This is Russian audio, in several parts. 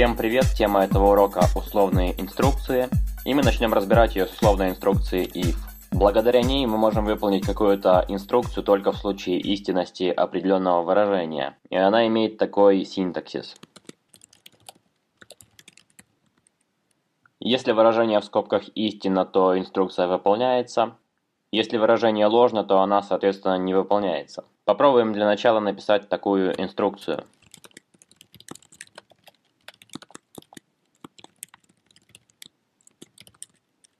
Всем привет! Тема этого урока – условные инструкции. И мы начнем разбирать ее с условной инструкции if. Благодаря ней мы можем выполнить какую-то инструкцию только в случае истинности определенного выражения. И она имеет такой синтаксис. Если выражение в скобках истинно, то инструкция выполняется. Если выражение ложно, то она, соответственно, не выполняется. Попробуем для начала написать такую инструкцию.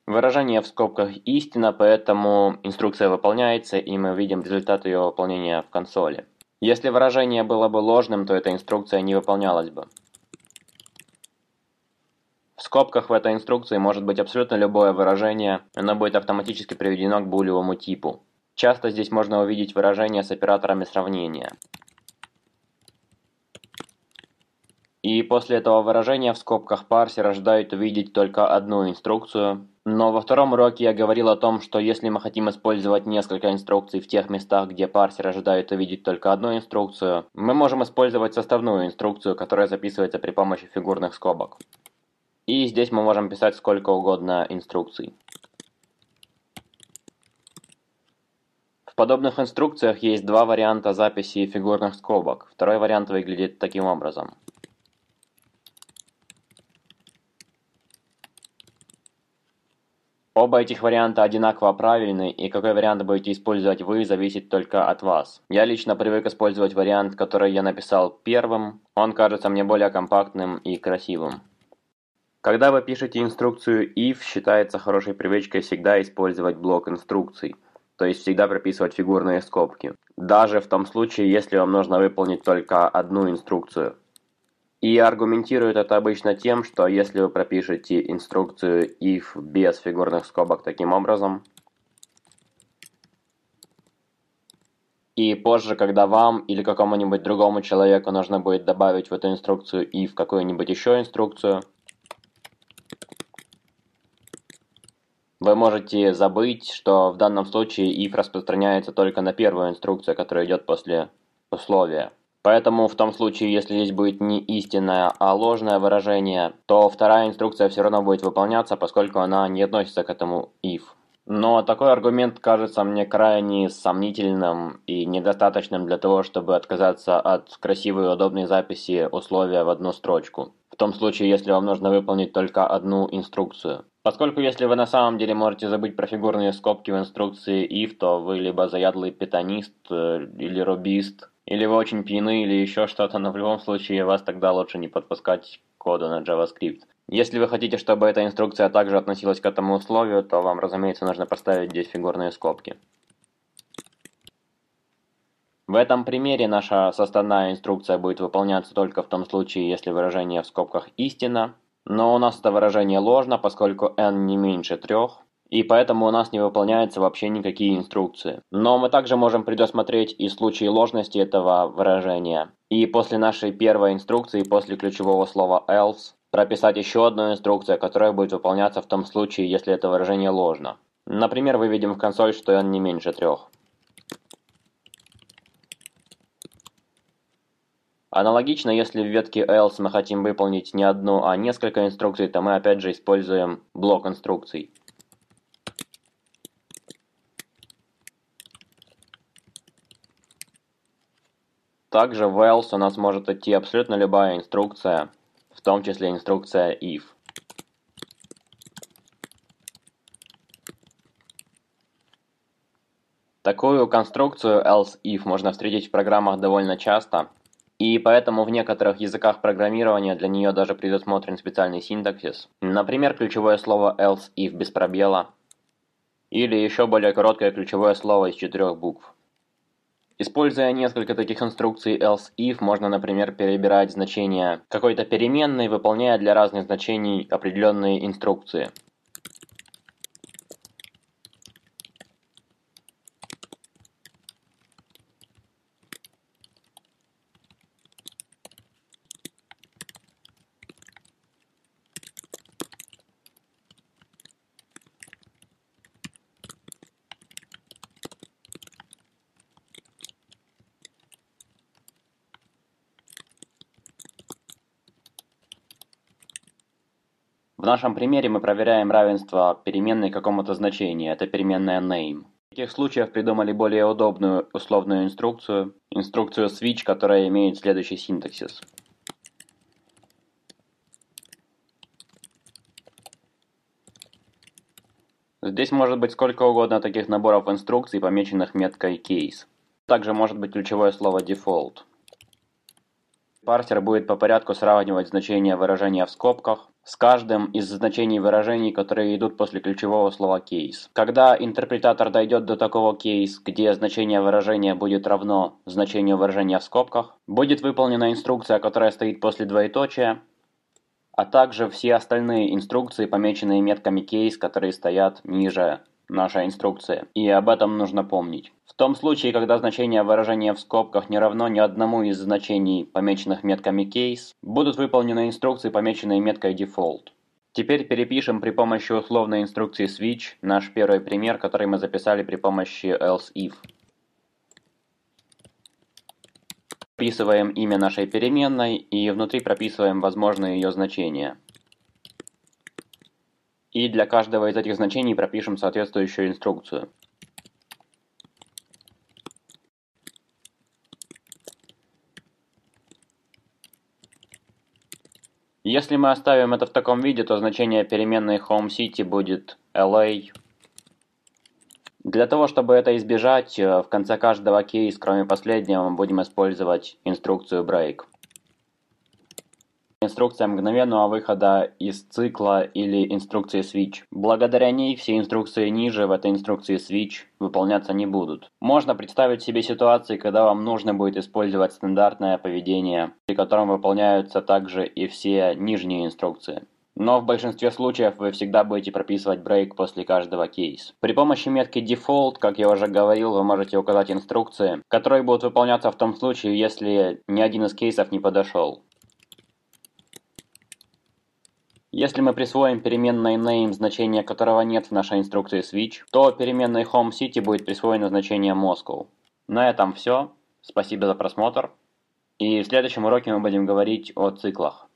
Выражение в скобках истина, поэтому инструкция выполняется, и мы видим результат ее выполнения в консоли. Если выражение было бы ложным, то эта инструкция не выполнялась бы. В скобках в этой инструкции может быть абсолютно любое выражение, оно будет автоматически приведено к булевому типу. Часто здесь можно увидеть выражение с операторами сравнения. И после этого выражения в скобках парсер ожидает увидеть только одну инструкцию. Но во втором уроке я говорил о том, что если мы хотим использовать несколько инструкций в тех местах, где парсер ожидает увидеть только одну инструкцию, мы можем использовать составную инструкцию, которая записывается при помощи фигурных скобок. И здесь мы можем писать сколько угодно инструкций. В подобных инструкциях есть два варианта записи фигурных скобок. Второй вариант выглядит таким образом. Оба этих варианта одинаково правильны, и какой вариант будете использовать вы, зависит только от вас. Я лично привык использовать вариант, который я написал первым. Он кажется мне более компактным и красивым. Когда вы пишете инструкцию if, считается хорошей привычкой всегда использовать блок инструкций, то есть всегда прописывать фигурные скобки. Даже в том случае, если вам нужно выполнить только одну инструкцию. И аргументируют это обычно тем, что если вы пропишете инструкцию if без фигурных скобок таким образом, и позже, когда вам или какому-нибудь другому человеку нужно будет добавить в эту инструкцию if какую-нибудь еще инструкцию, вы можете забыть, что в данном случае if распространяется только на первую инструкцию, которая идет после условия. Поэтому в том случае, если здесь будет не истинное, а ложное выражение, то вторая инструкция все равно будет выполняться, поскольку она не относится к этому if. Но такой аргумент кажется мне крайне сомнительным и недостаточным для того, чтобы отказаться от красивой и удобной записи условия в одну строчку. В том случае, если вам нужно выполнить только одну инструкцию. Поскольку если вы на самом деле можете забыть про фигурные скобки в инструкции if, то вы либо заядлый питанист э, или робист, или вы очень пьяны, или еще что-то, но в любом случае вас тогда лучше не подпускать коду на JavaScript. Если вы хотите, чтобы эта инструкция также относилась к этому условию, то вам, разумеется, нужно поставить здесь фигурные скобки. В этом примере наша составная инструкция будет выполняться только в том случае, если выражение в скобках истина, но у нас это выражение ложно, поскольку n не меньше трех, и поэтому у нас не выполняются вообще никакие инструкции. Но мы также можем предусмотреть и случаи ложности этого выражения. И после нашей первой инструкции, после ключевого слова else, прописать еще одну инструкцию, которая будет выполняться в том случае, если это выражение ложно. Например, выведем в консоль, что n не меньше трех. Аналогично, если в ветке else мы хотим выполнить не одну, а несколько инструкций, то мы опять же используем блок инструкций. Также в else у нас может идти абсолютно любая инструкция, в том числе инструкция if. Такую конструкцию else-if можно встретить в программах довольно часто, и поэтому в некоторых языках программирования для нее даже предусмотрен специальный синтаксис. Например, ключевое слово else-if без пробела, или еще более короткое ключевое слово из четырех букв. Используя несколько таких инструкций else-if, можно, например, перебирать значения какой-то переменной, выполняя для разных значений определенные инструкции. В нашем примере мы проверяем равенство переменной какому-то значению, это переменная name. В таких случаях придумали более удобную условную инструкцию, инструкцию switch, которая имеет следующий синтаксис. Здесь может быть сколько угодно таких наборов инструкций, помеченных меткой case. Также может быть ключевое слово default. Парсер будет по порядку сравнивать значения выражения в скобках с каждым из значений выражений, которые идут после ключевого слова case. Когда интерпретатор дойдет до такого case, где значение выражения будет равно значению выражения в скобках, будет выполнена инструкция, которая стоит после двоеточия, а также все остальные инструкции, помеченные метками case, которые стоят ниже нашей инструкции. И об этом нужно помнить. В том случае, когда значение выражения в скобках не равно ни одному из значений, помеченных метками case, будут выполнены инструкции, помеченные меткой default. Теперь перепишем при помощи условной инструкции switch наш первый пример, который мы записали при помощи else if. Прописываем имя нашей переменной и внутри прописываем возможные ее значения. И для каждого из этих значений пропишем соответствующую инструкцию. Если мы оставим это в таком виде, то значение переменной home city будет LA для того, чтобы это избежать, э, в конце каждого кейса, кроме последнего, мы будем использовать инструкцию break. Инструкция мгновенного выхода из цикла или инструкции switch. Благодаря ней все инструкции ниже в этой инструкции switch выполняться не будут. Можно представить себе ситуации, когда вам нужно будет использовать стандартное поведение, при котором выполняются также и все нижние инструкции. Но в большинстве случаев вы всегда будете прописывать break после каждого кейса. При помощи метки default, как я уже говорил, вы можете указать инструкции, которые будут выполняться в том случае, если ни один из кейсов не подошел. Если мы присвоим переменной name, значение которого нет в нашей инструкции switch, то переменной home city будет присвоено значение Moscow. На этом все. Спасибо за просмотр. И в следующем уроке мы будем говорить о циклах.